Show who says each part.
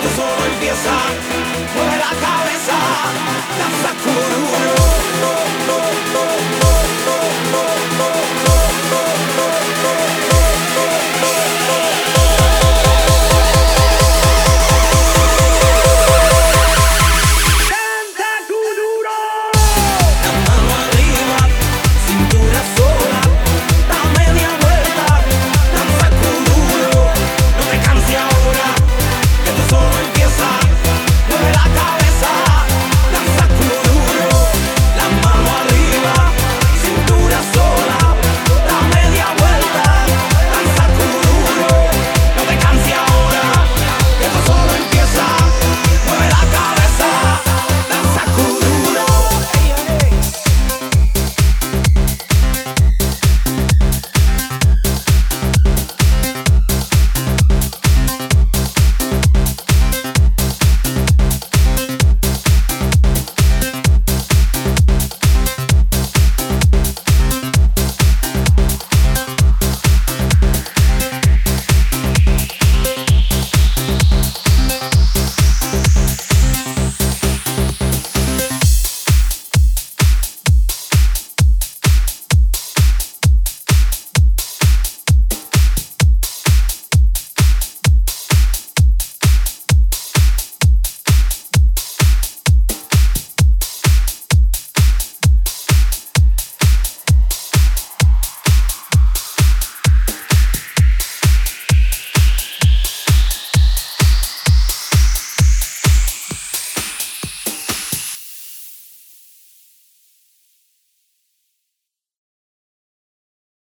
Speaker 1: que todo empieza, mueve la cabeza, la.